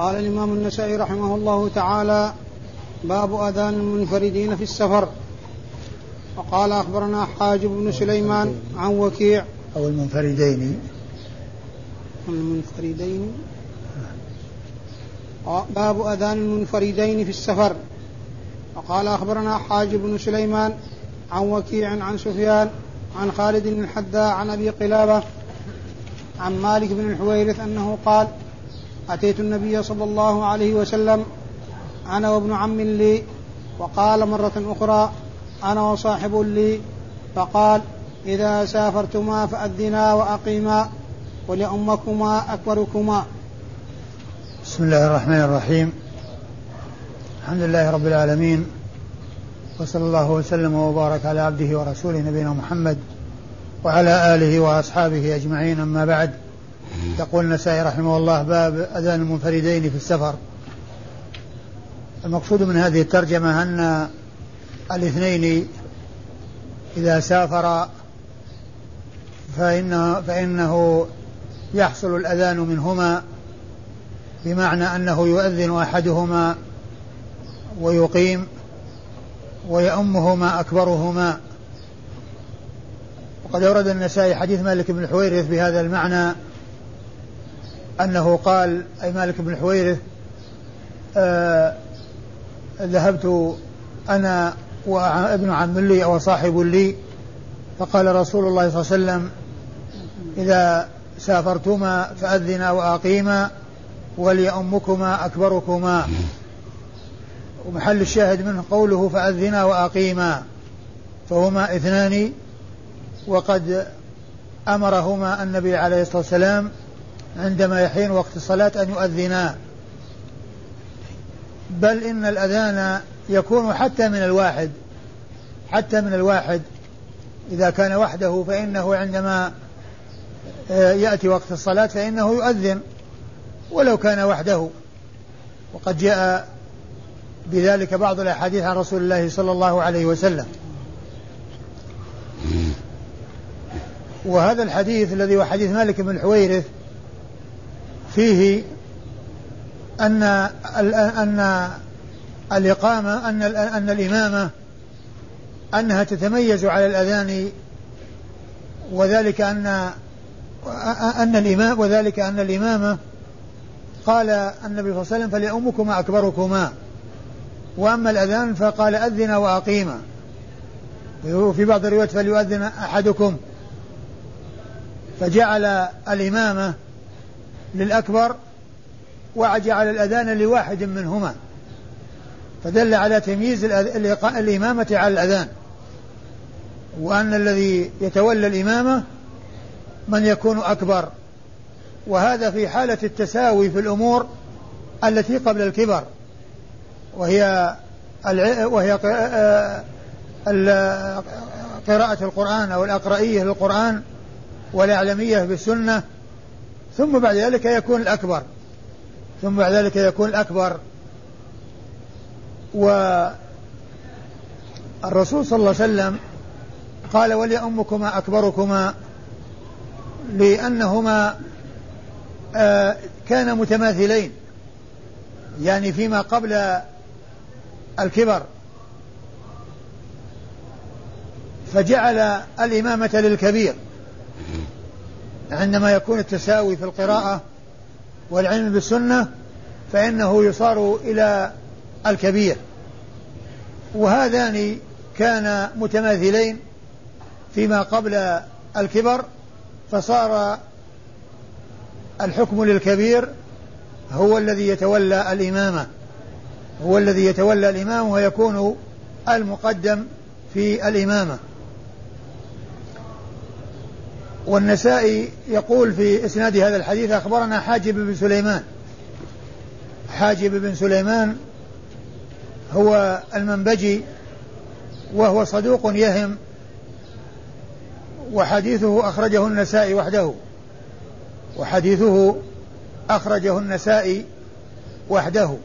قال الإمام النسائي رحمه الله تعالى باب أذان المنفردين في السفر. وقال أخبرنا حاجب بن سليمان عن وكيع. أو المنفردين. المنفردين. باب أذان المنفردين في السفر. وقال أخبرنا حاجب بن سليمان عن وكيع عن سفيان عن خالد بن الحذاء عن أبي قلابة عن مالك بن الحويرث أنه قال أتيت النبي صلى الله عليه وسلم أنا وابن عم لي وقال مرة أخرى أنا وصاحب لي فقال إذا سافرتما فأذنا وأقيما ولأمكما أكبركما. بسم الله الرحمن الرحيم. الحمد لله رب العالمين وصلى الله وسلم وبارك على عبده ورسوله نبينا محمد وعلى آله وأصحابه أجمعين أما بعد. يقول النسائي رحمه الله باب أذان المنفردين في السفر. المقصود من هذه الترجمة أن الاثنين إذا سافر فإنه, فإنه يحصل الأذان منهما بمعنى أنه يؤذن أحدهما ويقيم ويأمهما أكبرهما. وقد أورد النسائي حديث مالك بن الحويرث بهذا المعنى أنه قال أي مالك بن الحويرث آه ذهبت أنا وابن عم لي أو صاحب لي فقال رسول الله صلى الله عليه وسلم إذا سافرتما فأذنا وأقيما وليأمكما أكبركما. ومحل الشاهد منه قوله فأذنا وأقيما فهما اثنان وقد أمرهما النبي عليه الصلاة والسلام عندما يحين وقت الصلاة أن يؤذنا. بل إن الأذان يكون حتى من الواحد حتى من الواحد. إذا كان وحده فإنه عندما آه، يأتي وقت الصلاة فإنه يؤذن ولو كان وحده. وقد جاء بذلك بعض الأحاديث عن رسول الله صلى الله عليه وسلم. وهذا الحديث الذي هو حديث مالك بن الحويرث فيه أن أن الإقامة أن أن الإمامة أنها تتميز على الأذان وذلك أن أن الإمام وذلك أن الإمامة قال النبي صلى الله عليه وسلم فليؤمكما أكبركما. وأما الأذان فقال أذن وأقيما. وفي بعض الروايات فليؤذن أحدكم. فجعل الإمامة للأكبر وجعل الأذان لواحد منهما فدل على تمييز الإمامة على الأذان. وأن الذي يتولى الإمامة من يكون أكبر. وهذا في حالة التساوي في الأمور التي قبل الكبر. وهي وهي قراءة القرآن أو الأقرئية للقرآن والإعلامية بالسنة ثم بعد ذلك يكون الأكبر. ثم بعد ذلك يكون الأكبر. والرسول صلى الله عليه وسلم قال وليأمكما أكبركما لأنهما آه، كانا متماثلين. يعني فيما قبل الكبر. فجعل الإمامة للكبير. عندما يكون التساوي في القراءة والعلم بالسنة فإنه يصار إلى الكبير. وهذان كانا متماثلين فيما قبل الكبر فصار الحكم للكبير هو الذي يتولى الإمامة هو الذي يتولى الإمامة ويكون المقدم في الإمامة. والنسائي يقول في إسناد هذا الحديث أخبرنا حاجب بن سليمان. حاجب بن سليمان هو المنبجي وهو صدوق يهم وحديثه أخرجه النسائي وحده. وحديثه أخرجه النسائي وحده.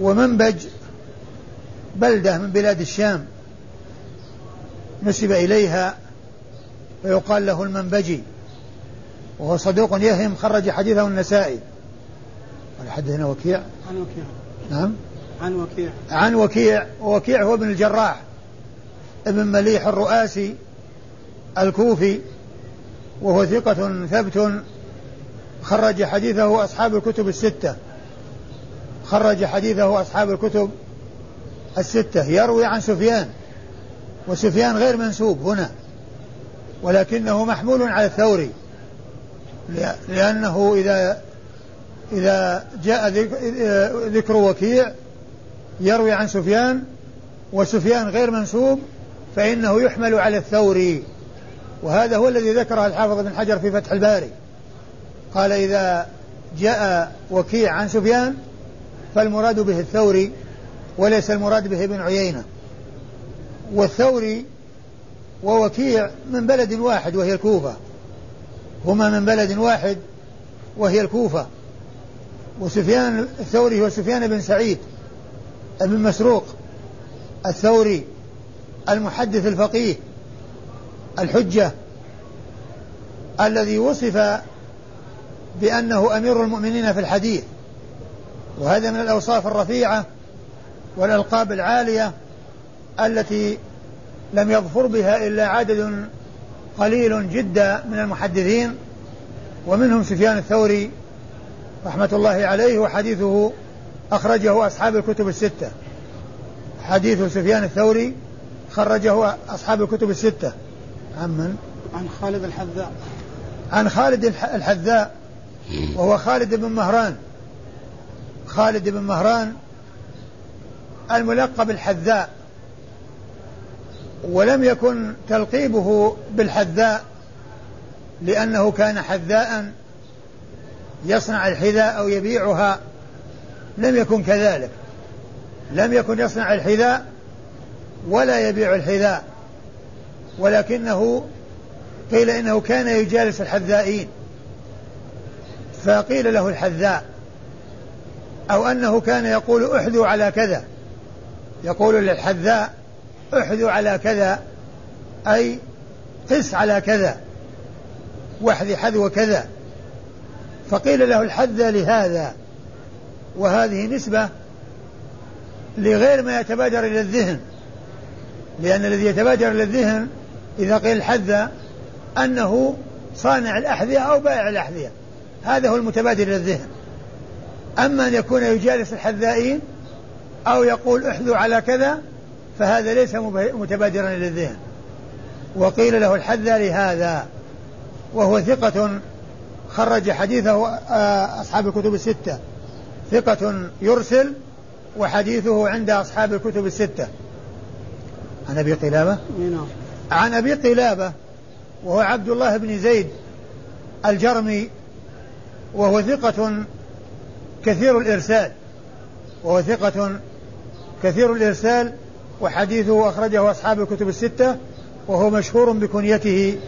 ومنبج بلدة من بلاد الشام. نسب إليها فيقال له المنبجي. وهو صدوق يهم خرج حديثه النسائي. قال حدثنا وكيع. عن وكيع. نعم. عن وكيع. عن وكيع. ووكيع هو ابن الجراح. ابن مليح الرؤاسي الكوفي. وهو ثقة ثبت. خرج حديثه أصحاب الكتب الستة. خرج حديثه أصحاب الكتب الستة. يروي عن سفيان. وسفيان غير منسوب هنا. ولكنه محمول على الثوري لأنه إذا إذا جاء ذكر وكيع يروي عن سفيان وسفيان غير منسوب فإنه يحمل على الثوري. وهذا هو الذي ذكره الحافظ بن حجر في فتح الباري. قال إذا جاء وكيع عن سفيان فالمراد به الثوري وليس المراد به ابن عيينة. والثوري ووكيع من بلد واحد وهي الكوفة. هما من بلد واحد وهي الكوفة. وسفيان الثوري هو سفيان بن سعيد بن مسروق الثوري المحدث الفقيه الحجة الذي وصف بأنه أمير المؤمنين في الحديث. وهذا من الأوصاف الرفيعة والألقاب العالية التي لم يظفر بها إلا عدد قليل جدا من المحدثين ومنهم سفيان الثوري رحمة الله عليه وحديثه أخرجه أصحاب الكتب الستة. حديث سفيان الثوري خرجه أصحاب الكتب الستة. عن من؟ عن خالد الحذاء. عن خالد الحذاء وهو خالد بن مهران. خالد بن مهران الملقب الحذاء. ولم يكن تلقيبه بالحذاء لأنه كان حذاء يصنع الحذاء أو يبيعها لم يكن كذلك. لم يكن يصنع الحذاء ولا يبيع الحذاء ولكنه قيل إنه كان يجالس الحذائين فقيل له الحذاء أو أنه كان يقول احذوا على كذا يقول للحذاء احذوا على كذا أي قس على كذا واحذي حذو كذا. فقيل له الحذا لهذا وهذه نسبة لغير ما يتبادر إلى الذهن. لأن الذي يتبادر إلى الذهن إذا قيل الحذا أنه صانع الأحذية أو بائع الأحذية. هذا هو المتبادر إلى الذهن. أما أن يكون يجالس الحذائين أو يقول احذوا على كذا فهذا ليس متبادرا إلى الذهن. وقيل له الحذا لهذا وهو ثقة خرج حديثه آه، أصحاب الكتب الستة. ثقة يرسل وحديثه عند أصحاب الكتب الستة. عن أبي قلابة؟ نعم. عن أبي قلابة وهو عبد الله بن زيد الجرمي وهو ثقة كثير الإرسال. وهو ثقة كثير الإرسال وحديثه أخرجه أصحاب الكتب الستة وهو مشهور بكنيته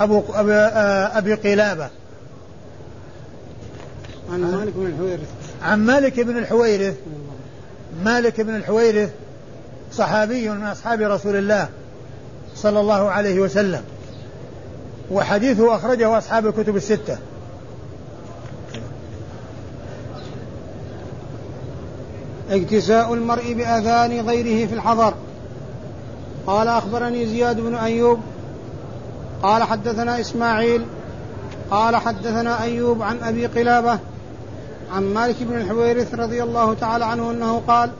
أبو أبي, آه، أبي قلابة. عن مالك بن الحويرث. عن مالك بن الحويرث. مالك بن الحويرث صحابي من أصحاب رسول الله صلى الله عليه وسلم وحديثه أخرجه أصحاب الكتب الستة. اجتزاء المرء بأذان غيره في الحضر. قال أخبرني زياد بن أيوب قال حدثنا إسماعيل قال حدثنا أيوب عن أبي قلابة عن مالك بن الحويرث رضي الله تعالى عنه أنه قال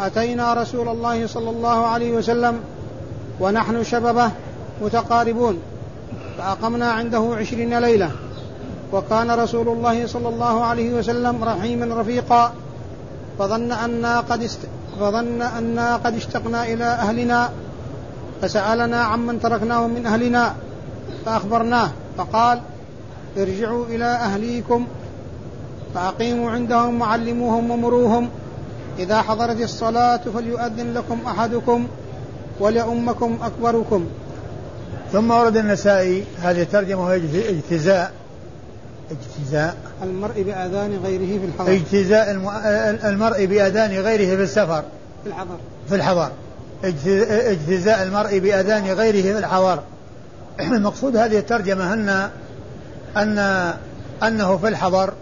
أتينا رسول الله صلى الله عليه وسلم ونحن شببة متقاربون فأقمنا عنده عشرين ليلة وكان رسول الله صلى الله عليه وسلم رحيما رفيقا. فظن أنا قد است... فظن أنا قد اشتقنا إلى أهلنا فسألنا عمن تركناه من أهلنا فأخبرناه فقال ارجعوا إلى أهليكم فأقيموا عندهم وعلموهم ومروهم. إذا حضرت الصلاة فليؤذن لكم أحدكم ولأمكم أكبركم. ثم ورد النسائي هذه الترجمة وهي اجتزاء. اجتزاء. المرء بأذان غيره في الحضر. اجتزاء المرء بأذان غيره في السفر. في الحضر. في الحضر. اجتزاء المرء بأذان غيره في الحضر. المقصود هذه الترجمة أن أن أنه في الحضر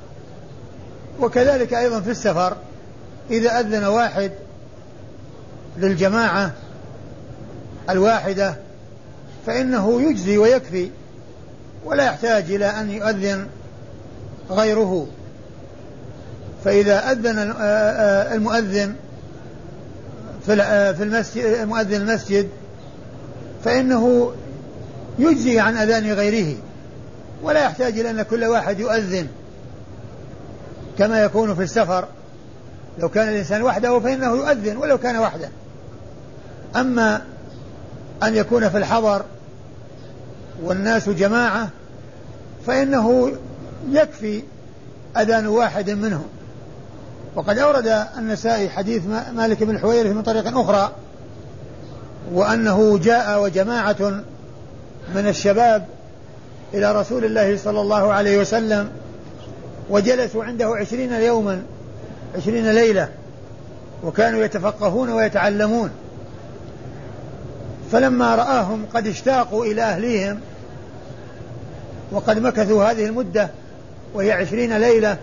وكذلك أيضا في السفر. إذا أذن واحد للجماعة الواحدة فإنه يجزي ويكفي ولا يحتاج إلى أن يؤذن غيره. فإذا أذن المؤذن في المسجد مؤذن المسجد فإنه يجزي عن أذان غيره ولا يحتاج إلى أن كل واحد يؤذن كما يكون في السفر. لو كان الإنسان وحده فإنه يؤذن ولو كان وحده. أما أن يكون في الحضر والناس جماعة فإنه يكفي أذان واحد منهم. وقد أورد النسائي حديث مالك بن الحويرث من طريق أخرى وأنه جاء وجماعة من الشباب إلى رسول الله صلى الله عليه وسلم وجلسوا عنده عشرين يوما عشرين ليلة وكانوا يتفقهون ويتعلمون. فلما رآهم قد اشتاقوا إلى أهليهم وقد مكثوا هذه المدة وهي عشرين ليلة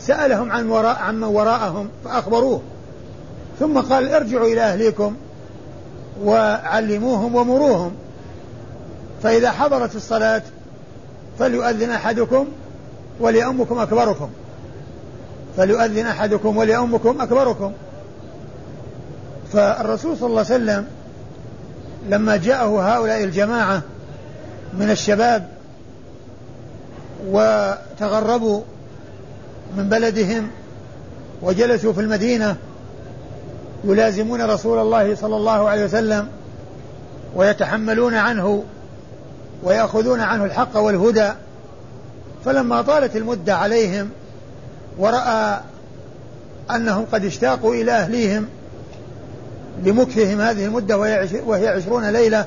سألهم عن وراء عمن وراءهم فأخبروه. ثم قال ارجعوا إلى أهليكم وعلموهم ومروهم. فإذا حضرت الصلاة فليؤذن أحدكم وليأمكم أكبركم. فليؤذن أحدكم وليأمكم أكبركم. فالرسول صلى الله عليه وسلم لما جاءه هؤلاء الجماعة من الشباب وتغربوا من بلدهم وجلسوا في المدينة يلازمون رسول الله صلى الله عليه وسلم ويتحملون عنه ويأخذون عنه الحق والهدى. فلما طالت المدة عليهم ورأى أنهم قد اشتاقوا إلى أهليهم لمكثهم هذه المدة وهي عشرون ليلة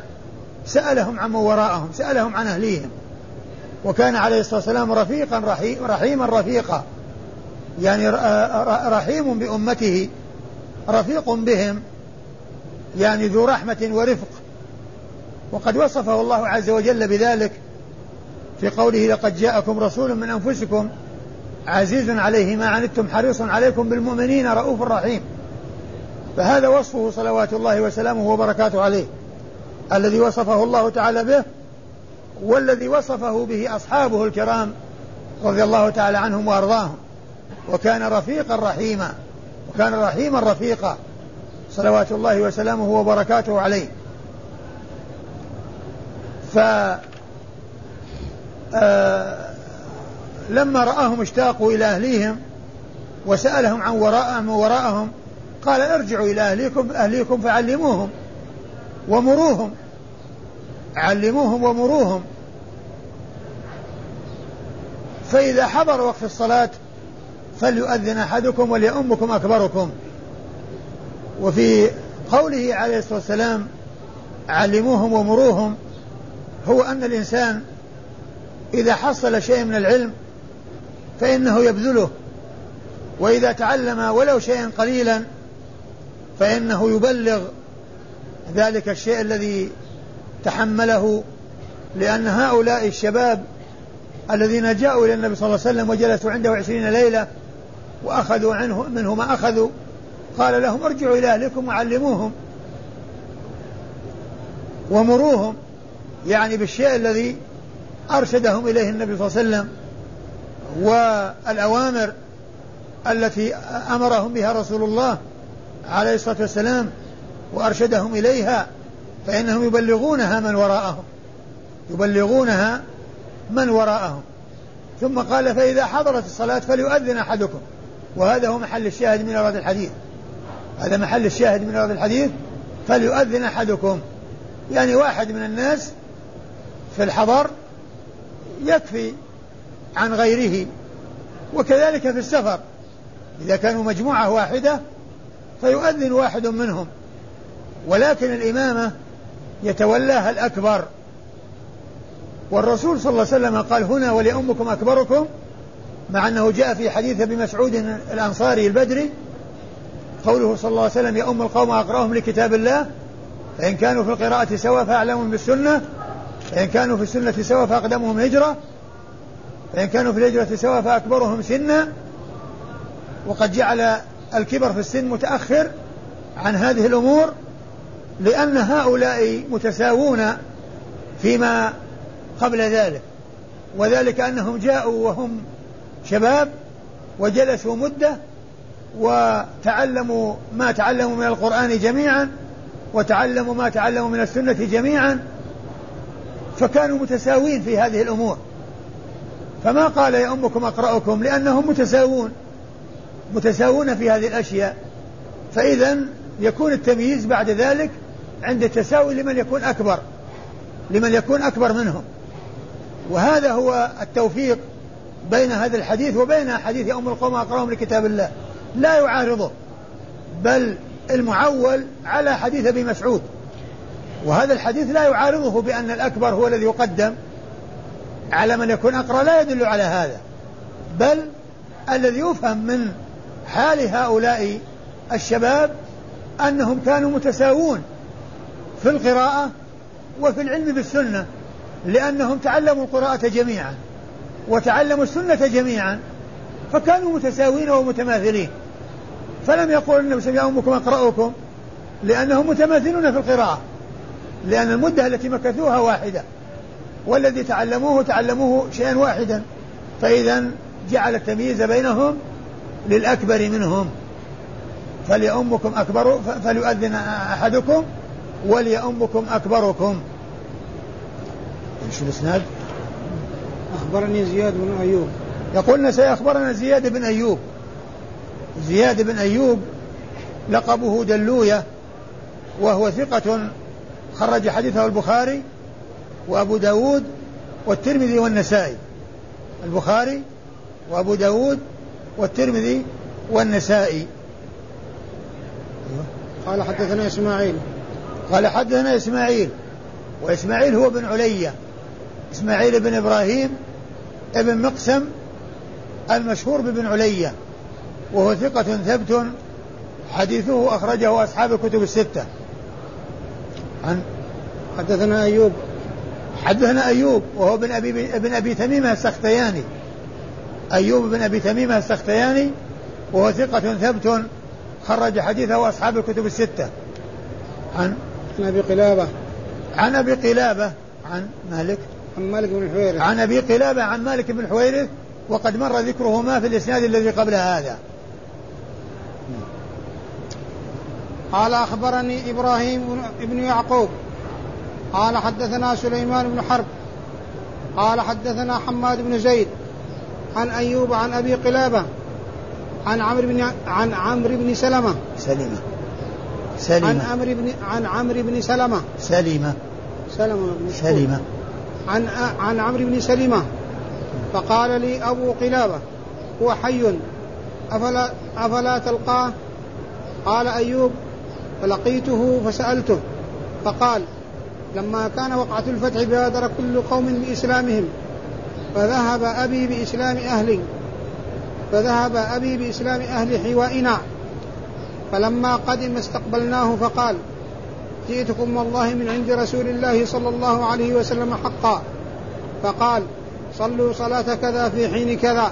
سألهم عمن وراءهم سألهم عن أهليهم. وكان عليه الصلاة والسلام رفيقا رحيما رفيقا. يعني رحيم بأمته رفيق بهم يعني ذو رحمة ورفق. وقد وصفه الله عز وجل بذلك في قوله لقد جاءكم رسول من أنفسكم عزيز عليه ما عنتم حريص عليكم بالمؤمنين رؤوف رحيم. فهذا وصفه صلوات الله وسلامه وبركاته عليه الذي وصفه الله تعالى به والذي وصفه به أصحابه الكرام رضي الله تعالى عنهم وأرضاهم. وكان رفيقا رحيما وكان رحيما رفيقا. صلوات الله وسلامه وبركاته عليه. ف آه لما رآهم اشتاقوا إلى أهليهم وسألهم عن وراءهم وراءهم قال ارجعوا إلى أهليكم أهليكم فعلموهم ومروهم. علموهم ومروهم. فإذا حضر وقت الصلاة فليؤذن أحدكم وليؤمكم أكبركم. وفي قوله عليه الصلاة والسلام علموهم ومروهم هو أن الإنسان إذا حصل شيء من العلم فإنه يبذله. وإذا تعلم ولو شيئا قليلا فإنه يبلغ ذلك الشيء الذي تحمله لأن هؤلاء الشباب الذين جاءوا إلى النبي صلى الله عليه وسلم وجلسوا عنده عشرين ليلة وأخذوا عنه منه ما أخذوا قال لهم ارجعوا إلى أهلكم وعلموهم ومروهم يعني بالشيء الذي أرشدهم إليه النبي صلى الله عليه وسلم والأوامر التي أمرهم بها رسول الله عليه الصلاة والسلام وأرشدهم إليها. فإنهم يبلغونها من وراءهم. يبلغونها من وراءهم. ثم قال فإذا حضرت الصلاة فليؤذن أحدكم. وهذا هو محل الشاهد من أوراد الحديث. هذا محل الشاهد من أوراد الحديث. فليؤذن أحدكم. يعني واحد من الناس في الحضر يكفي عن غيره. وكذلك في السفر. إذا كانوا مجموعة واحدة فيؤذن واحد منهم. ولكن الإمامة يتولاها الأكبر. والرسول صلى الله عليه وسلم قال هنا ولأمكم أكبركم مع أنه جاء في حديث أبي مسعود الأنصاري البدري قوله صلى الله عليه وسلم يؤم القوم أقرأهم لكتاب الله فإن كانوا في القراءة سوا فأعلمهم بالسنة فإن كانوا في السنة سوا فأقدمهم هجرة فإن كانوا في الهجرة سوا فأكبرهم سنا. وقد جعل الكبر في السن متأخر عن هذه الأمور لأن هؤلاء متساوون فيما قبل ذلك وذلك أنهم جاءوا وهم شباب وجلسوا مدة وتعلموا ما تعلموا من القرآن جميعا وتعلموا ما تعلموا من السنة جميعا فكانوا متساوين في هذه الأمور. فما قال يا أمكم أقرأكم؟ لأنهم متساوون متساوون في هذه الأشياء. فإذا يكون التمييز بعد ذلك عند التساوي لمن يكون أكبر لمن يكون أكبر منهم. وهذا هو التوفيق بين هذا الحديث وبين حديث أم القوم أقرأهم لكتاب الله. لا يعارضه بل المعول على حديث أبي مسعود. وهذا الحديث لا يعارضه بأن الأكبر هو الذي يقدم على من يكون أقرأ لا يدل على هذا. بل الذي يفهم من حال هؤلاء الشباب أنهم كانوا متساوون. في القراءة وفي العلم بالسنة لأنهم تعلموا القراءة جميعا وتعلموا السنة جميعا فكانوا متساوين ومتماثلين. فلم يقول النبي صلى الله عليه وسلم أمكم أقرأكم لأنهم متماثلون في القراءة لأن المدة التي مكثوها واحدة والذي تعلموه تعلموه شيئا واحدا فإذا جعل التمييز بينهم للأكبر منهم. فليأمكم أكبر فليؤذن أحدكم وليأمكم أكبركم. إيش الإسناد؟ أخبرني زياد بن أيوب. يقول سيخبرنا زياد بن أيوب. زياد بن أيوب لقبه دلوية وهو ثقة خرج حديثه البخاري وأبو داود والترمذي والنسائي. البخاري وأبو داود والترمذي والنسائي. قال حدثنا إسماعيل. قال حدثنا إسماعيل وإسماعيل هو بن علية إسماعيل بن إبراهيم ابن مقسم المشهور بابن علية وهو ثقة ثبت حديثه أخرجه أصحاب الكتب الستة. عن حدثنا أيوب. حدثنا أيوب وهو ابن أبي ابن أبي تميمة السختياني. أيوب بن أبي تميمة السختياني وهو ثقة ثبت خرج حديثه أصحاب الكتب الستة. عن عن أبي قلابة. عن أبي قلابة. عن مالك. عن مالك بن الحويرث عن أبي قلابة عن مالك بن الحويرث وقد مر ذكرهما في الإسناد الذي قبل هذا. قال أخبرني إبراهيم بن يعقوب. قال حدثنا سليمان بن حرب. قال حدثنا حماد بن زيد. عن أيوب عن أبي قلابة. عن عمرو بن عن عمرو بن سلمة. سلمة. سلمة عن عمرو بن عن عمرو بن سلمة. سلمة سلمة سلمة عن عن عمرو بن سلمة. فقال لي أبو قلابة هو حي أفلا أفلا تلقاه؟ قال أيوب فلقيته فسألته. فقال لما كان وقعة الفتح بادر كل قوم بإسلامهم فذهب أبي بإسلام أهلي فذهب أبي بإسلام أهل حوائنا. فلما قدم استقبلناه فقال جئتكم والله من عند رسول الله صلى الله عليه وسلم حقا. فقال صلوا صلاة كذا في حين كذا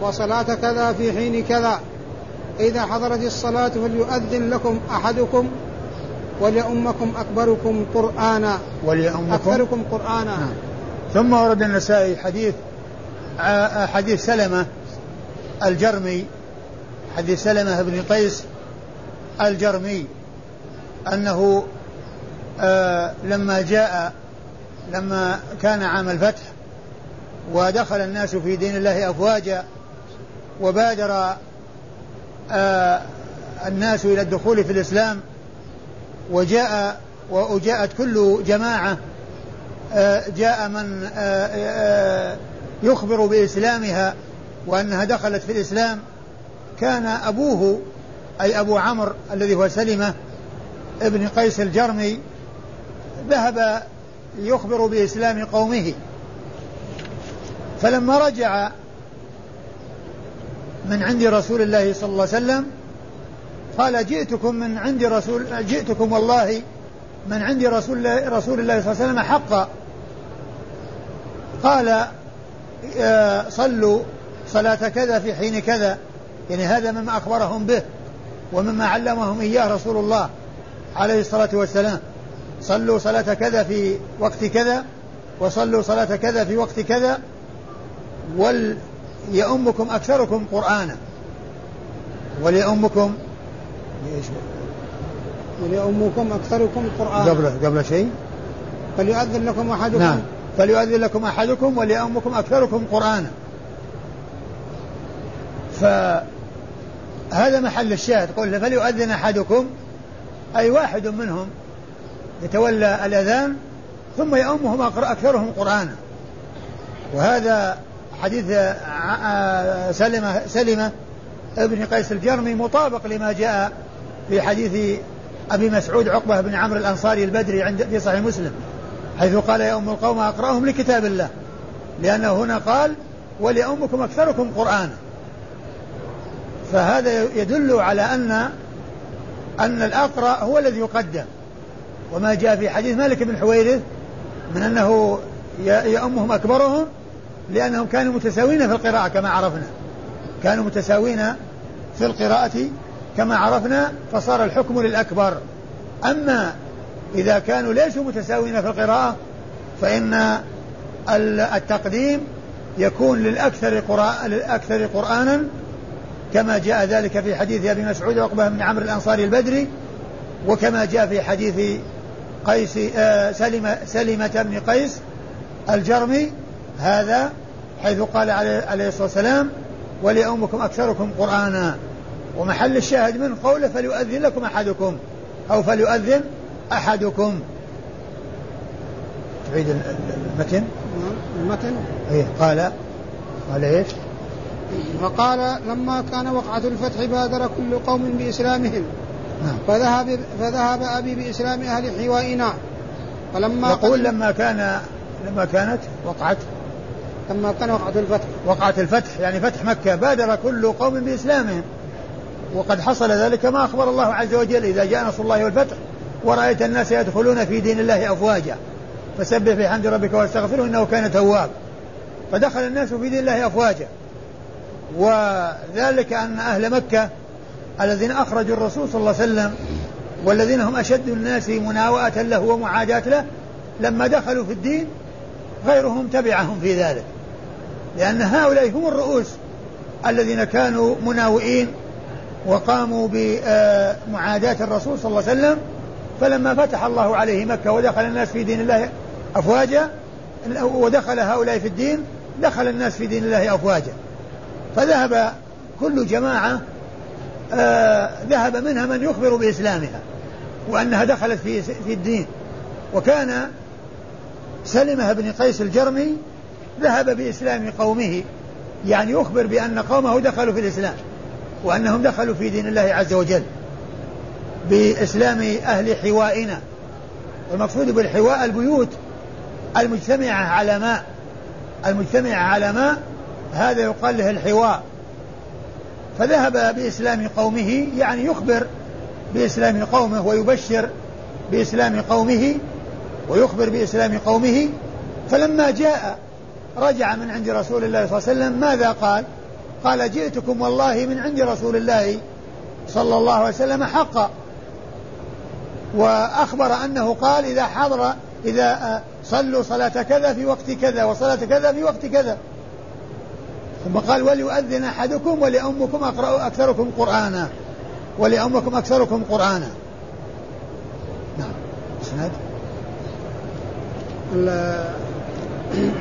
وصلاة كذا في حين كذا. إذا حضرت الصلاة فليؤذن لكم أحدكم وليؤمكم أكبركم قرآنا. وليؤمكم أكثركم قرآنا. نعم. ثم ورد النسائي حديث حديث سلمة الجرمي حديث سلمة بن قيس الجرمي أنه آه لما جاء لما كان عام الفتح ودخل الناس في دين الله أفواجا وبادر آه الناس إلى الدخول في الإسلام وجاء وجاءت كل جماعة آه جاء من آه، آه، يخبر بإسلامها وأنها دخلت في الإسلام. كان أبوه أي أبو عمرو الذي هو سلمة ابن قيس الجرمي ذهب يخبر بإسلام قومه. فلما رجع من عند رسول الله صلى الله عليه وسلم قال جئتكم من عند رسول جئتكم والله من عند رسول الله رسول الله صلى الله عليه وسلم حقا. قال صلوا صلاة كذا في حين كذا. يعني هذا مما أخبرهم به. ومما علمهم إياه رسول الله عليه الصلاة والسلام. صلوا صلاة كذا في وقت كذا وصلوا صلاة كذا في وقت كذا وليؤمكم أكثركم قرآنا. وليؤمكم وليؤمكم أكثركم قرآنا. قبل قبل شيء؟ فليؤذن لكم أحدكم. نعم. فليؤذن لكم أحدكم وليؤمكم أكثركم قرآنا. فهذا محل الشاهد. قل فليؤذن أحدكم؟ أي واحد منهم يتولى الأذان ثم يؤمهم أكثرهم قرآنا. وهذا حديث سلمة سلمة ابن قيس الجرمي مطابق لما جاء في حديث أبي مسعود عقبة بن عمرو الأنصاري البدري عند في صحيح مسلم حيث قال يا أم القوم أقرأهم لكتاب الله. لأنه هنا قال ولأمكم أكثركم قرآنا. فهذا يدل على أن أن الأقرأ هو الذي يقدم. وما جاء في حديث مالك بن حويرث من أنه يأمهم أكبرهم لأنهم كانوا متساوين في القراءة كما عرفنا. كانوا متساوين في القراءة كما عرفنا فصار الحكم للأكبر. أما إذا كانوا ليسوا متساوين في القراءة فإن التقديم يكون للأكثر قراء للأكثر قرآنا كما جاء ذلك في حديث أبي مسعود عقبة بن عمرو الأنصاري البدري وكما جاء في حديث قيس آه سلمة, سلمة بن قيس الجرمي هذا حيث قال عليه الصلاة والسلام ولأمكم أكثركم قرآنا. ومحل الشاهد من قوله فليؤذن لكم أحدكم أو فليؤذن أحدكم تعيد المتن؟ المتن. إيه قال قال إيش؟ فقال لما كان وقعة الفتح بادر كل قوم بإسلامهم. نعم. فذهب فذهب أبي بإسلام أهل حوائنا. فلما يقول لما كان لما كانت وقعت لما كان وقعة الفتح. وقعة الفتح يعني فتح مكة بادر كل قوم بإسلامهم. وقد حصل ذلك ما أخبر الله عز وجل. إذا جاء نصر الله والفتح ورأيت الناس يدخلون في دين الله أفواجا. فسبح بحمد ربك واستغفره إنه كان تواب. فدخل الناس في دين الله أفواجا. وذلك أن أهل مكة الذين أخرجوا الرسول صلى الله عليه وسلم والذين هم أشد الناس مناوئة له ومعاداة له لما دخلوا في الدين غيرهم تبعهم في ذلك. لأن هؤلاء هم الرؤوس الذين كانوا مناوئين وقاموا بمعاداة الرسول صلى الله عليه وسلم. فلما فتح الله عليه مكة ودخل الناس في دين الله أفواجا ودخل هؤلاء في الدين دخل الناس في دين الله أفواجا. فذهب كل جماعة آه ذهب منها من يخبر بإسلامها وأنها دخلت في في الدين. وكان سلمة بن قيس الجرمي ذهب بإسلام قومه يعني يخبر بأن قومه دخلوا في الإسلام وأنهم دخلوا في دين الله عز وجل بإسلام أهل حوائنا. والمقصود بالحواء البيوت المجتمعة على ماء المجتمعة على ماء هذا يقال له الحواء فذهب بإسلام قومه يعني يخبر بإسلام قومه ويبشر بإسلام قومه ويخبر بإسلام قومه. فلما جاء رجع من عند رسول الله صلى الله عليه وسلم ماذا قال؟ قال جئتكم والله من عند رسول الله صلى الله عليه وسلم حقا. وأخبر أنه قال إذا حضر إذا صلوا صلاة كذا في وقت كذا وصلاة كذا في وقت كذا. ثم قال وليؤذن أحدكم ولأمكم أقرأ أكثركم قرآنا. ولأمكم أكثركم قرآنا. نعم. إسناد؟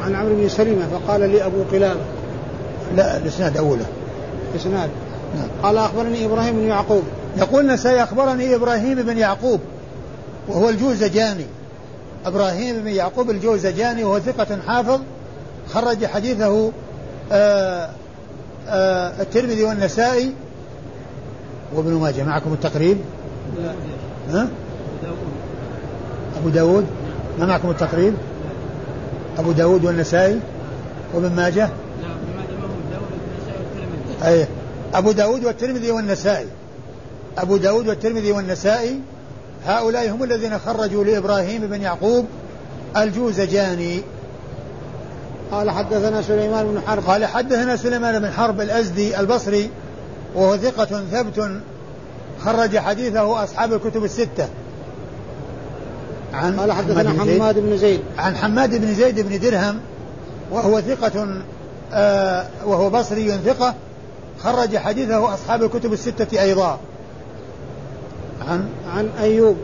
عن عمرو بن سلمة فقال لي أبو قلابة لا الإسناد أوله. إسناد. نعم. قال أخبرني إبراهيم بن يعقوب. يقول نسائي أخبرني إبراهيم بن يعقوب وهو الجوزجاني. إبراهيم بن يعقوب الجوزجاني وهو ثقة حافظ خرج حديثه الترمذي والنسائي وابن ماجه معكم التقريب؟ لا. ها؟ أبو داود. ما معكم التقريب؟ أبو داود والنسائي وابن ماجه؟ أي أبو داود والترمذي والنسائي. أبو داود والترمذي والنسائي هؤلاء هم الذين خرجوا لإبراهيم بن يعقوب الجوزجاني. قال حدثنا سليمان بن حرب. قال حدثنا سليمان بن حرب الأزدي البصري وهو ثقة ثبت خرج حديثه أصحاب الكتب الستة. عن قال حدثنا حماد بن زيد. عن حماد بن زيد بن درهم وهو ثقة آه وهو بصري ثقة خرج حديثه أصحاب الكتب الستة أيضا. عن عن أيوب.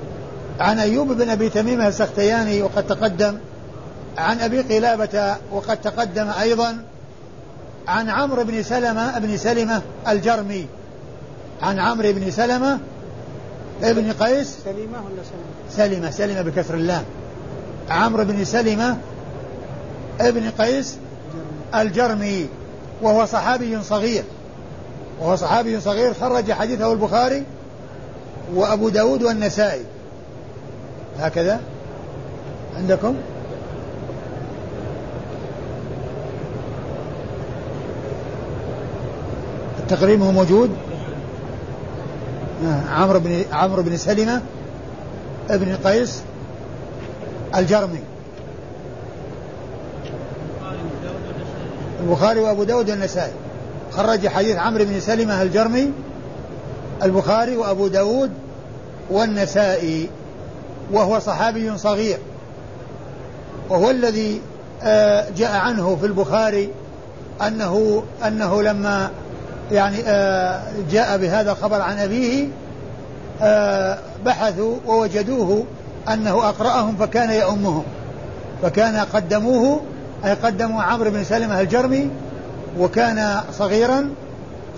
عن أيوب بن أبي تميمة السختياني وقد تقدم عن أبي قلابة وقد تقدم أيضا عن عمرو بن سلمة بن سلمة الجرمي. عن عمرو بن سلمة ابن قيس. سلمة ولا سلمة؟ سلمة سلمة بكسر اللام. عمرو بن سلمة ابن قيس الجرمي وهو صحابي صغير. وهو صحابي صغير خرج حديثه البخاري وأبو داود والنسائي. هكذا؟ عندكم؟ التقريب هو موجود؟ آه، عمرو بن عمرو بن سلمة ابن قيس الجرمي. البخاري وأبو داود والنسائي. خرج حديث عمرو بن سلمة الجرمي البخاري وأبو داود والنسائي وهو صحابي صغير. وهو الذي آه، جاء عنه في البخاري انه أنه لما يعني آه، جاء بهذا الخبر عن أبيه آه، بحثوا ووجدوه أنه أقرأهم فكان يؤمهم فكان قدموه أي قدموا عمرو بن سلمة الجرمي وكان صغيرا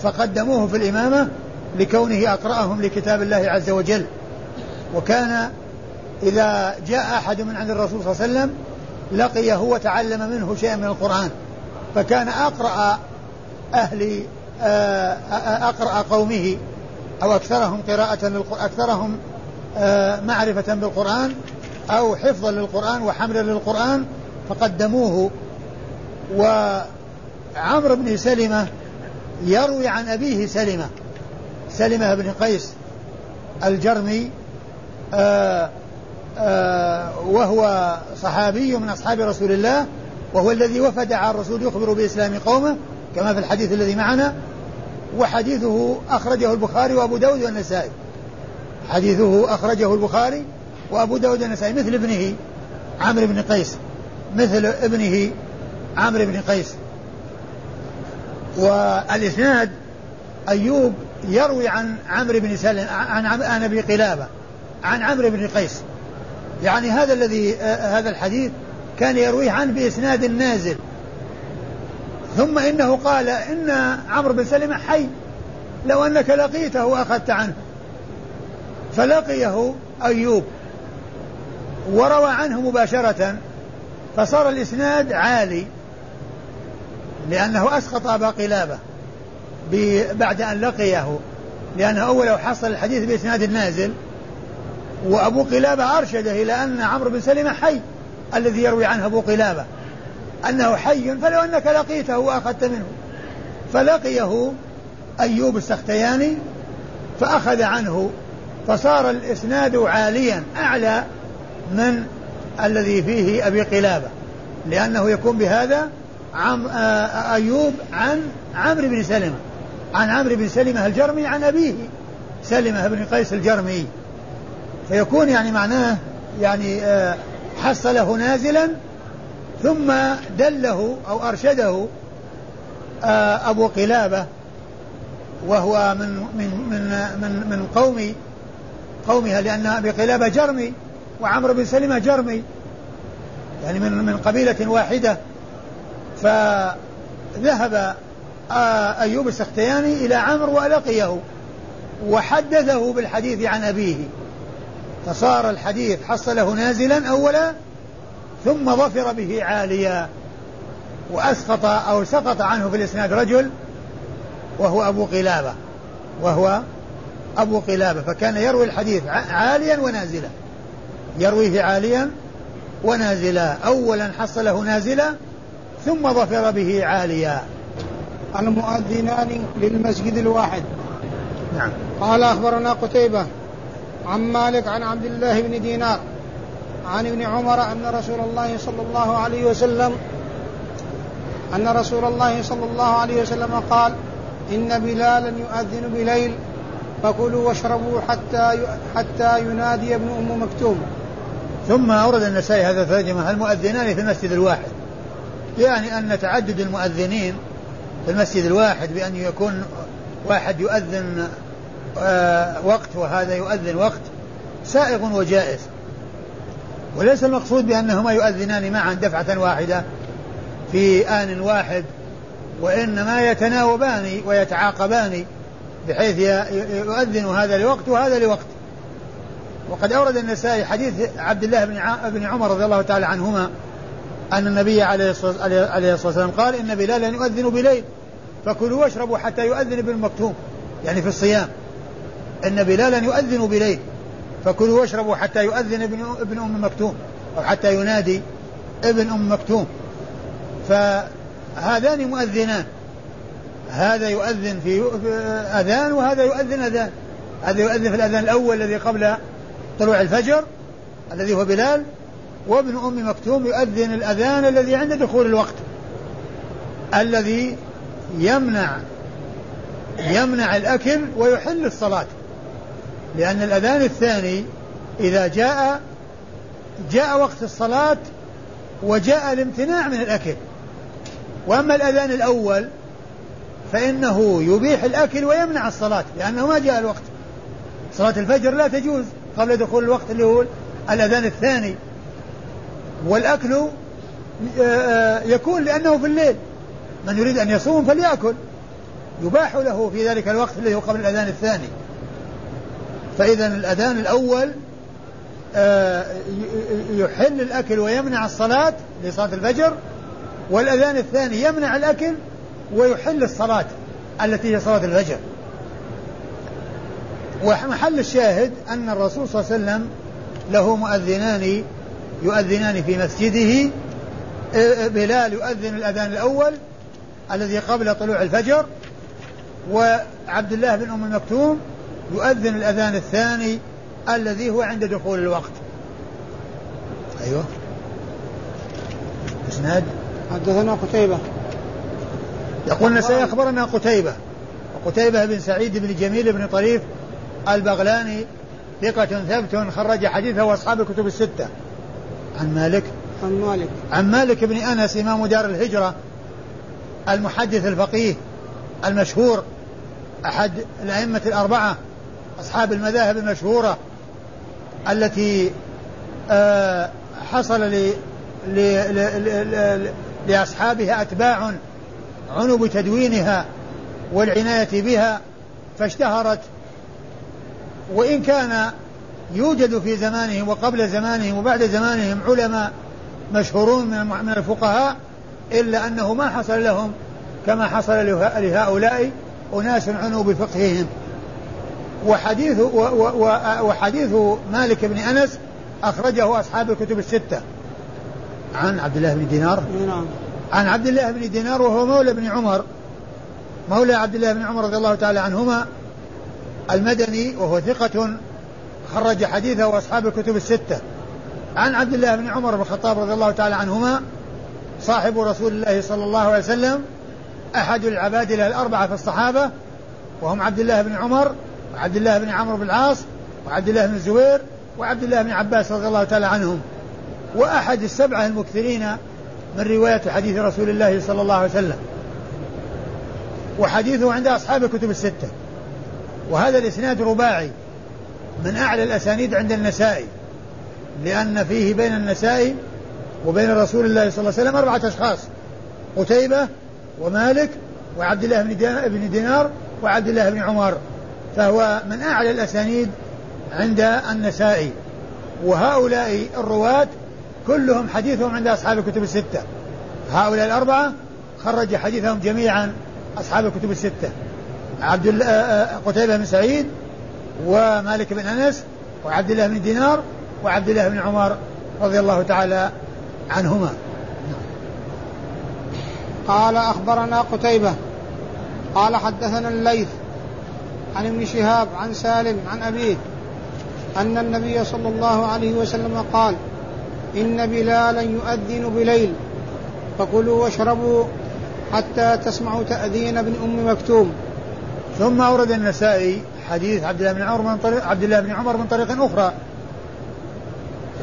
فقدموه في الإمامة لكونه أقرأهم لكتاب الله عز وجل. وكان إذا جاء أحد من عند الرسول صلى الله عليه وسلم لقيه وتعلم منه شيئا من القرآن فكان أقرأ أهل أقرأ قومه أو أكثرهم قراءة أكثرهم آه، معرفة بالقرآن أو حفظا للقرآن وحملا للقرآن فقدموه. وعمرو بن سلمة يروي عن أبيه سلمة سلمة بن قيس الجرمي آه آه وهو صحابي من أصحاب رسول الله وهو الذي وفد على الرسول يخبر بإسلام قومه كما في الحديث الذي معنا. وحديثه أخرجه البخاري وأبو داود والنسائي. حديثه أخرجه البخاري وأبو داود والنسائي. مثل ابنه عمرو بن قيس. مثل ابنه عمرو بن قيس. والإسناد أيوب يروي عن عمرو بن سلم عن عن أبي قلابة عن عمرو بن قيس. يعني هذا الذي آه هذا الحديث كان يرويه عنه بإسناد نازل. ثم إنه قال إن عمرو بن سلمة حي. لو أنك لقيته وأخذت عنه. فلقيه أيوب. وروى عنه مباشرة. فصار الإسناد عالي. لأنه أسقط أبا قلابة. بعد أن لقيه. لأنه أولا حصل الحديث بإسناد نازل وأبو قلابة أرشده إلى أن عمرو بن سلمة حي. الذي يروي عنه أبو قلابة. أنه حي فلو أنك لقيته وأخذت منه. فلقيه أيوب السختياني فأخذ عنه فصار الإسناد عاليا أعلى من الذي فيه أبي قلابة. لأنه يكون بهذا عم أيوب عن عمرو بن سلمة. عن عمرو بن سلمة الجرمي عن أبيه سلمة بن قيس الجرمي. فيكون يعني معناه يعني حصله نازلا ثم دله أو أرشده أبو قلابة وهو من من من من, من قوم قومها لأن أبي قلابة جرمي وعمرو بن سلمة جرمي يعني من من قبيلة واحدة. فذهب أيوب السختياني إلى عمرو ولقيه وحدثه بالحديث عن أبيه. فصار الحديث حصله نازلا أولا ثم ظفر به عاليا وأسقط أو سقط عنه في الإسناد رجل وهو أبو قلابة وهو أبو قلابة. فكان يروي الحديث عاليا ونازلا. يرويه عاليا ونازلا. أولا حصله نازلا ثم ظفر به عاليا. المؤذنان للمسجد الواحد. نعم. قال أخبرنا قتيبة عن مالك عن عبد الله بن دينار. عن ابن عمر أن رسول الله صلى الله عليه وسلم أن رسول الله صلى الله عليه وسلم قال إن بلالا يؤذن بليل فكلوا واشربوا حتى حتى ينادي ابن أم مكتوم. ثم أورد النسائي هذا الترجمة المؤذنان في المسجد الواحد؟ يعني أن تعدد المؤذنين في المسجد الواحد بأن يكون واحد يؤذن آه، وقت وهذا يؤذن وقت سائغ وجائز. وليس المقصود بأنهما يؤذنان معا دفعة واحدة في آن واحد وإنما يتناوبان ويتعاقبان بحيث يؤذن هذا لوقت وهذا لوقت. وقد أورد النسائي حديث عبد الله بن عمر رضي الله تعالى عنهما أن النبي عليه الصلاة والسلام قال إن بلالا يؤذن بليل فكلوا واشربوا حتى يؤذن ابن مكتوم يعني في الصيام. إن بلالا يؤذن بليل. فكلوا واشربوا حتى يؤذن ابن ابن أم مكتوم أو حتى ينادي ابن أم مكتوم. فهذان مؤذنان. هذا يؤذن في أذان وهذا يؤذن أذان. هذا يؤذن في الأذان الأول الذي قبل طلوع الفجر الذي هو بلال وابن أم مكتوم يؤذن الأذان الذي عند دخول الوقت. الذي يمنع يمنع الأكل ويحل الصلاة. لأن الأذان الثاني إذا جاء جاء وقت الصلاة وجاء الامتناع من الأكل. وأما الأذان الأول فإنه يبيح الأكل ويمنع الصلاة لأنه ما جاء الوقت. صلاة الفجر لا تجوز قبل دخول الوقت اللي هو الأذان الثاني. والأكل آه، آه، يكون لأنه في الليل. من يريد أن يصوم فليأكل. يباح له في ذلك الوقت الذي هو قبل الأذان الثاني. فإذا الأذان الأول آه، يحل الأكل ويمنع الصلاة لصلاة الفجر والأذان الثاني يمنع الأكل ويحل الصلاة التي هي صلاة الفجر. ومحل الشاهد أن الرسول صلى الله عليه وسلم له مؤذنان يؤذنان في مسجده بلال يؤذن الأذان الأول الذي قبل طلوع الفجر وعبد الله بن أم المكتوم يؤذن الأذان الثاني الذي هو عند دخول الوقت. أيوه. إسناد؟ حدثنا قتيبة. يقول سيخبرنا قتيبة. وقتيبة بن سعيد بن جميل بن طريف البغلاني ثقة ثبت خرج حديثه وأصحاب الكتب الستة. عن مالك؟ عن مالك. عن مالك بن أنس إمام دار الهجرة المحدث الفقيه المشهور أحد الأئمة الأربعة. أصحاب المذاهب المشهورة التي آه، حصل ل لأصحابها أتباع عنوا بتدوينها والعناية بها فاشتهرت. وإن كان يوجد في زمانهم وقبل زمانهم وبعد زمانهم علماء مشهورون من الفقهاء إلا أنه ما حصل لهم كما حصل لهؤلاء أناس عنوا بفقههم. وحديث وحديث مالك بن أنس أخرجه أصحاب الكتب الستة. عن عبد الله بن دينار. نعم. عن عبد الله بن دينار وهو مولى بن عمر. مولى عبد الله بن عمر رضي الله تعالى عنهما المدني وهو ثقة خرج حديثه وأصحاب الكتب الستة. عن عبد الله بن عمر بن الخطاب رضي الله تعالى عنهما صاحب رسول الله صلى الله عليه وسلم أحد العبادلة الأربعة في الصحابة وهم عبد الله بن عمر وعبد الله بن عمرو بن العاص وعبد الله بن الزبير وعبد الله بن عباس رضي الله تعالى عنهم. وأحد السبعة المكثرين من رواية حديث رسول الله صلى الله عليه وسلم. وحديثه عند أصحاب الكتب الستة. وهذا الإسناد رباعي من أعلى الأسانيد عند النسائي. لأن فيه بين النسائي وبين رسول الله صلى الله عليه وسلم أربعة أشخاص. قتيبة ومالك وعبد الله بن دينار وعبد الله بن عمر. فهو من أعلى الأسانيد عند النسائي. وهؤلاء الرواة كلهم حديثهم عند أصحاب الكتب الستة. هؤلاء الأربعة خرج حديثهم جميعا أصحاب الكتب الستة. عبد آه، آه، قتيبة بن سعيد ومالك بن أنس وعبد الله بن دينار وعبد الله بن عمر رضي الله تعالى عنهما. قال أخبرنا قتيبة قال حدثنا الليث عن ابن شهاب عن سالم عن أبيه أن النبي صلى الله عليه وسلم قال إن بلالا يؤذن بليل فكلوا واشربوا حتى تسمعوا تأذين ابن أم مكتوم. ثم أورد النسائي حديث عبد الله بن عمر من طريق عبد الله بن عمر من طريق أخرى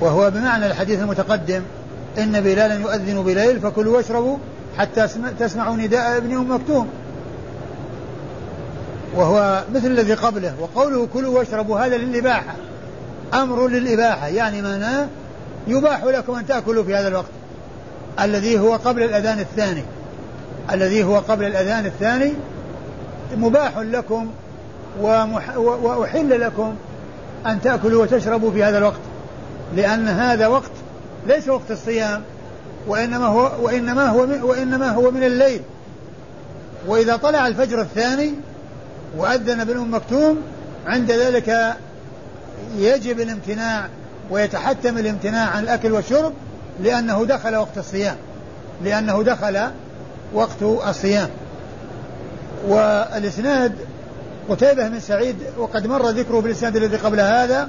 وهو بمعنى الحديث المتقدم إن بلالا يؤذن بليل فكلوا واشربوا حتى تسمعوا نداء ابن أم مكتوم. وهو مثل الذي قبله وقوله كلوا واشربوا هذا للإباحة. أمر للإباحة يعني معناه يباح لكم أن تأكلوا في هذا الوقت. الذي هو قبل الأذان الثاني. الذي هو قبل الأذان الثاني مباح لكم ومح وأحل لكم أن تأكلوا وتشربوا في هذا الوقت. لأن هذا وقت ليس وقت الصيام وإنما هو وإنما هو من وإنما هو من الليل. وإذا طلع الفجر الثاني وأذن ابن أم مكتوم عند ذلك يجب الامتناع ويتحتم الامتناع عن الأكل والشرب لأنه دخل وقت الصيام. لأنه دخل وقت الصيام. والإسناد قتيبة بن سعيد وقد مر ذكره بالإسناد الذي قبل هذا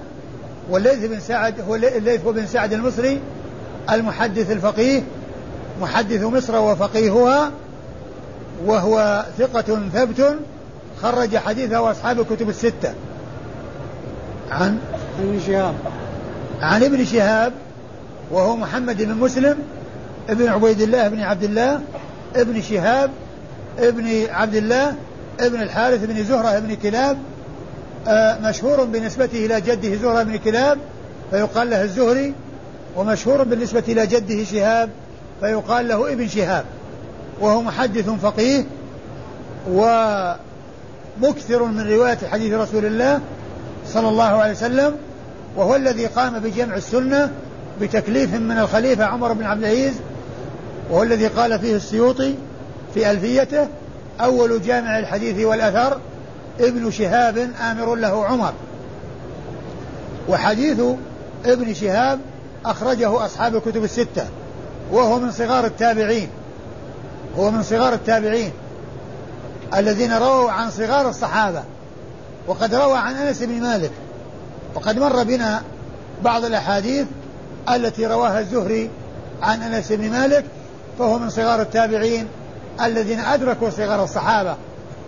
والليث بن سعد هو الليث بن سعد المصري المحدث الفقيه محدث مصر وفقيهها وهو ثقة ثبت خرج حديثه أصحاب الكتب الستة. عن؟ ابن شهاب. عن ابن شهاب وهو محمد بن مسلم ابن عبيد الله بن عبد الله ابن شهاب ابن عبد الله ابن الحارث بن زهرة بن كلاب آه، مشهور بنسبته إلى جده زهرة بن كلاب فيقال له الزهري ومشهور بالنسبة إلى جده شهاب فيقال له ابن شهاب وهو محدث فقيه ومكثر من رواية حديث رسول الله صلى الله عليه وسلم وهو الذي قام بجمع السنة بتكليف من الخليفة عمر بن عبد العزيز وهو الذي قال فيه السيوطي في ألفيته أول جامع الحديث والأثر ابن شهاب آمر له عمر. وحديث ابن شهاب أخرجه أصحاب الكتب الستة وهو من صغار التابعين هو من صغار التابعين. الذين رووا عن صغار الصحابة وقد روى عن أنس بن مالك وقد مر بنا بعض الأحاديث التي رواها الزهري عن أنس بن مالك فهو من صغار التابعين الذين أدركوا صغار الصحابة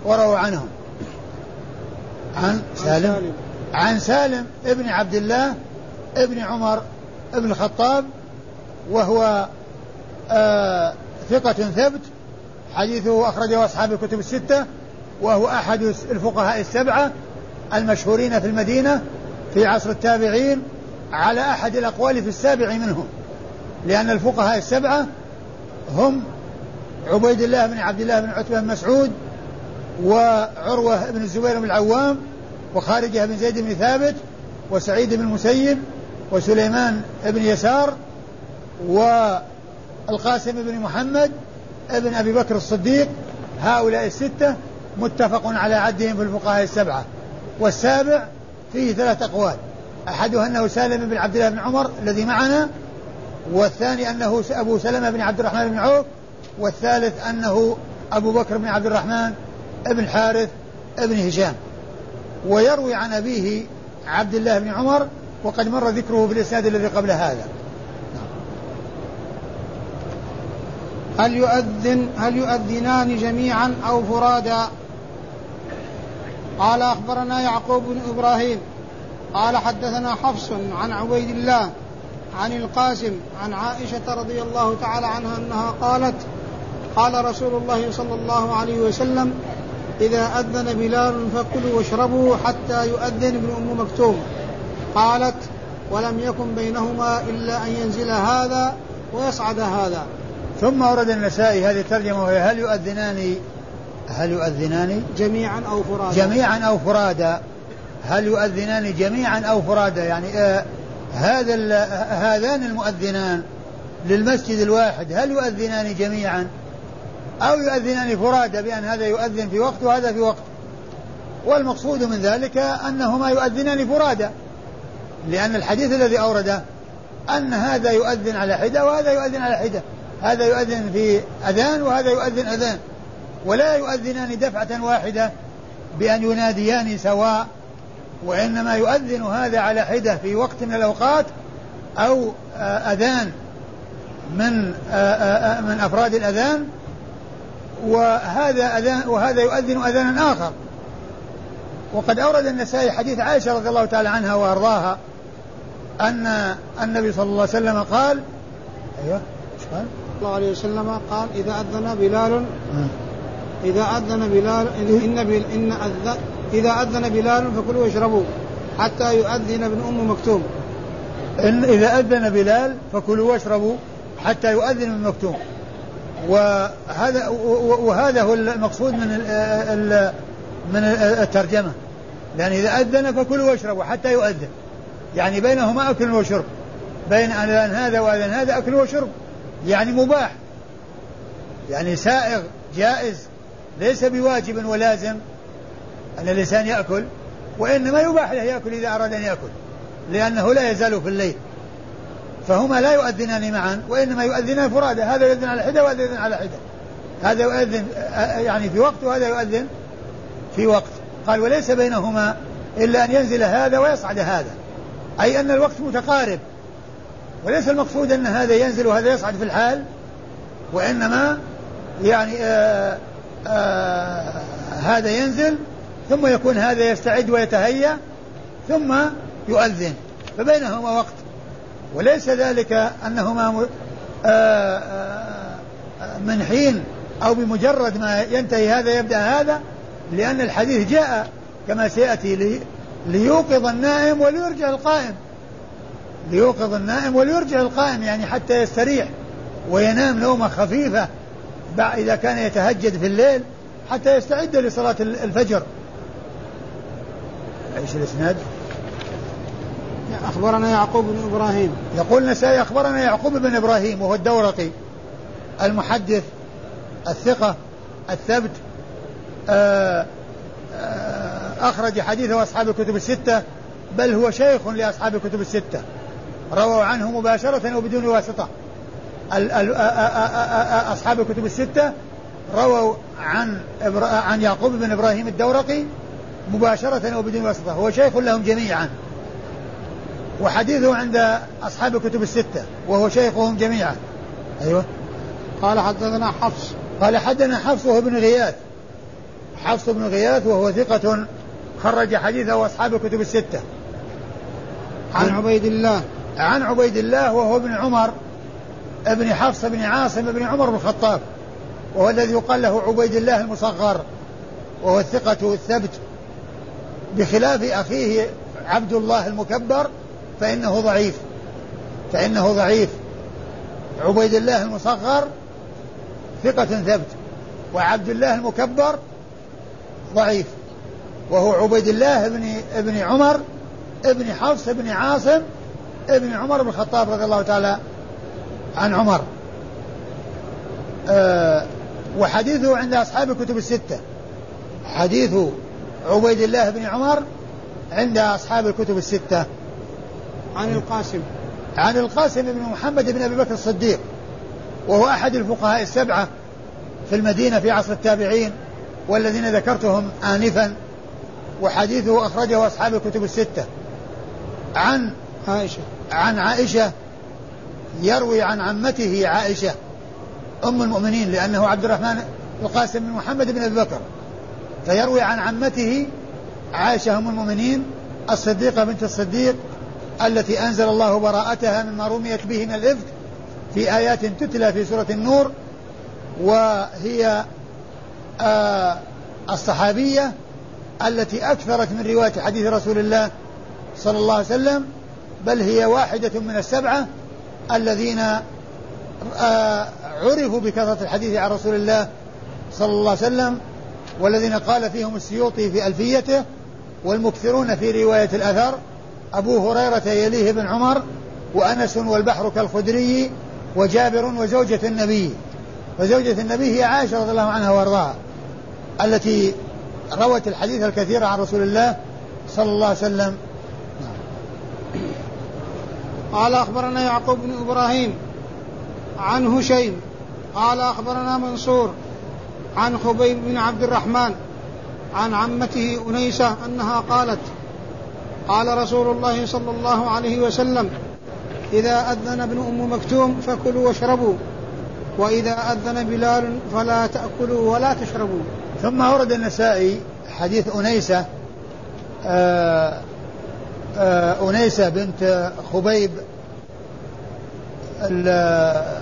ورووا عنهم. عن سالم؟ عن سالم ابن عبد الله ابن عمر ابن الخطاب وهو آه ثقة ثبت حديثه أخرجه أصحاب الكتب الستة وهو أحد الفقهاء السبعة المشهورين في المدينة في عصر التابعين على أحد الأقوال في السابع منهم لأن الفقهاء السبعة هم عبيد الله بن عبد الله بن عتبة بن مسعود وعروة بن الزبير بن العوام وخارجة بن زيد بن ثابت وسعيد بن المسيب وسليمان بن يسار والقاسم بن محمد ابن أبي بكر الصديق هؤلاء الستة متفق على عدهم في الفقهاء السبعة. والسابع فيه ثلاث أقوال. أحدها أنه سالم بن عبد الله بن عمر الذي معنا والثاني أنه أبو سلمة بن عبد الرحمن بن عوف والثالث أنه أبو بكر بن عبد الرحمن بن الحارث بن هشام. ويروي عن أبيه عبد الله بن عمر وقد مر ذكره في الإسناد الذي قبل هذا. هل يؤذن هل يؤذنان جميعا أو فرادا؟ قال أخبرنا يعقوب بن إبراهيم قال حدثنا حفص عن عبيد الله عن القاسم عن عائشة رضي الله تعالى عنها أنها قالت قال رسول الله صلى الله عليه وسلم إذا أذن بلال فكلوا واشربوا حتى يؤذن ابن أم مكتوم. قالت ولم يكن بينهما إلا أن ينزل هذا ويصعد هذا. ثم ورد النسائي هذه الترجمة وهي هل يؤذنان هل يؤذنان؟ جميعا أو فرادا. جميعا أو فرادا. هل يؤذنان جميعا أو فرادا؟ يعني آه هذا هذان المؤذنان للمسجد الواحد هل يؤذنان جميعا؟ أو يؤذنان فرادا بأن هذا يؤذن في وقت وهذا في وقت. والمقصود من ذلك أنهما يؤذنان فرادا. لأن الحديث الذي أورده أن هذا يؤذن على حدة وهذا يؤذن على حدة. هذا يؤذن في أذان وهذا يؤذن أذان. ولا يؤذنان دفعة واحدة بأن يناديان سواء وإنما يؤذن هذا على حدة في وقت من الأوقات أو أذان من من أفراد الأذان. وهذا أذان وهذا يؤذن أذانا آخر. وقد أورد النسائي حديث عائشة رضي الله تعالى عنها وأرضاها أن النبي صلى الله عليه وسلم قال أيوه إيش قال؟ الله عليه وسلم قال إذا أذن بلال آه. إذا أذن بلال إن إن أذن إذا أذن بلال فكلوا واشربوا حتى يؤذن ابن أم مكتوم. إن إذا أذن بلال فكلوا واشربوا حتى يؤذن ابن مكتوم. وهذا وهذا هو المقصود من من الترجمة. لأن إذا أذن فكلوا واشربوا حتى يؤذن. يعني بينهما أكل وشرب. بين أذان هذا وأذان هذا أكل وشرب. يعني مباح. يعني سائغ جائز. ليس بواجب ولازم أن الإنسان يأكل وإنما يباح له يأكل إذا أراد أن يأكل لأنه لا يزال في الليل. فهما لا يؤذنان معا وإنما يؤذنان فرادى هذا يؤذن على حدة وهذا يؤذن على حدة. هذا يؤذن يعني في وقت وهذا يؤذن في وقت. قال وليس بينهما إلا أن ينزل هذا ويصعد هذا. أي أن الوقت متقارب. وليس المقصود أن هذا ينزل وهذا يصعد في الحال وإنما يعني آآ آآ هذا ينزل ثم يكون هذا يستعد ويتهيأ ثم يؤذن. فبينهما وقت. وليس ذلك أنهما من حين أو بمجرد ما ينتهي هذا يبدأ هذا لأن الحديث جاء كما سيأتي ليوقظ النائم وليرجع القائم. ليوقظ النائم وليرجع القائم يعني حتى يستريح وينام نومة خفيفة إذا كان يتهجد في الليل حتى يستعد لصلاة الفجر. إيش الإسناد؟ أخبرنا يعقوب بن إبراهيم. يقول النسائي اخبرنا يعقوب بن إبراهيم وهو الدورقي المحدث الثقة الثبت آه، آه، أخرج حديثه أصحاب الكتب الستة بل هو شيخ لأصحاب الكتب الستة. رووا عنه مباشرة وبدون واسطة. أصحاب الكتب الستة رووا عن عن يعقوب بن إبراهيم الدورقي مباشرة وبدون واسطة. هو شيخ لهم جميعا. وحديثه عند أصحاب الكتب الستة. وهو شيخهم جميعا. أيوه. قال حدثنا حفص. قال حدثنا حفص وهو ابن غياث. حفص بن غياث وهو ثقة خرج حديثه أصحاب الكتب الستة. عن عبيد الله. عن عبيد الله وهو ابن عمر ابن حفص بن عاصم بن عمر بن الخطاب وهو الذي يقال له عبيد الله المصغر وهو الثقة الثبت بخلاف أخيه عبد الله المكبر فإنه ضعيف فإنه ضعيف. عبيد الله المصغر ثقة ثبت وعبد الله المكبر ضعيف. وهو عبيد الله ابن ابن عمر ابن حفص بن عاصم ابن عمر بن الخطاب رضي الله تعالى عن عمر. أه وحديثه عند أصحاب الكتب الستة. حديث عبيد الله بن عمر عند أصحاب الكتب الستة. عن القاسم. عن القاسم بن محمد بن أبي بكر الصديق وهو أحد الفقهاء السبعة في المدينة في عصر التابعين والذين ذكرتهم آنفا وحديثه أخرجه أصحاب الكتب الستة. عن عائشة. عن عائشة يروي عن عمته عائشة أم المؤمنين لأنه عبد الرحمن القاسم بن محمد بن أبي بكر. فيروي عن عمته عائشة أم المؤمنين الصديقة بنت الصديق التي أنزل الله براءتها مما رميت به من الإفك في آيات تتلى في سورة النور وهي آه الصحابية التي أكثرت من رواية حديث رسول الله صلى الله عليه وسلم. بل هي واحدة من السبعة الذين آه عرفوا بكثرة الحديث عن رسول الله صلى الله عليه وسلم والذين قال فيهم السيوطي في ألفيته والمكثرون في رواية الأثر أبو هريرة يليه بن عمر وأنس والبحر كالخدري وجابر وزوجة النبي. وزوجة النبي هي عائشة رضي الله عنها وأرضاها التي روت الحديث الكثير عن رسول الله صلى الله عليه وسلم. قال أخبرنا يعقوب بن إبراهيم عن هشيم قال أخبرنا منصور عن خبيب بن عبد الرحمن عن عمته أنيسة أنها قالت قال رسول الله صلى الله عليه وسلم إذا أذن ابن أم مكتوم فكلوا واشربوا وإذا أذن بلال فلا تأكلوا ولا تشربوا. ثم ورد النسائي حديث أنيسة آه، أنيسة بنت خبيب آه،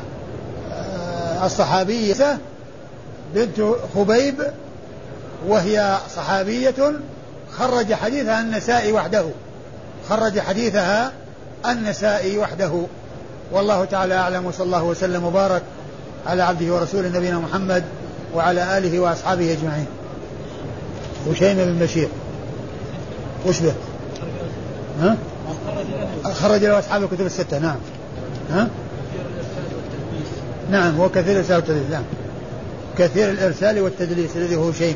الصحابية. بنت خبيب وهي صحابية. خرج حديثها النسائي وحده. خرج حديثها النسائي وحده. والله تعالى أعلم وصلى الله وسلم وبارك على عبده ورسوله نبينا محمد وعلى آله وأصحابه أجمعين. وشيم بن بشير. وش به؟ ها؟ خرج له أصحاب الكتب الستة نعم ها؟ نعم هو كثير الإرسال والتدليس نعم كثير الإرسال والتدليس الذي هو شيء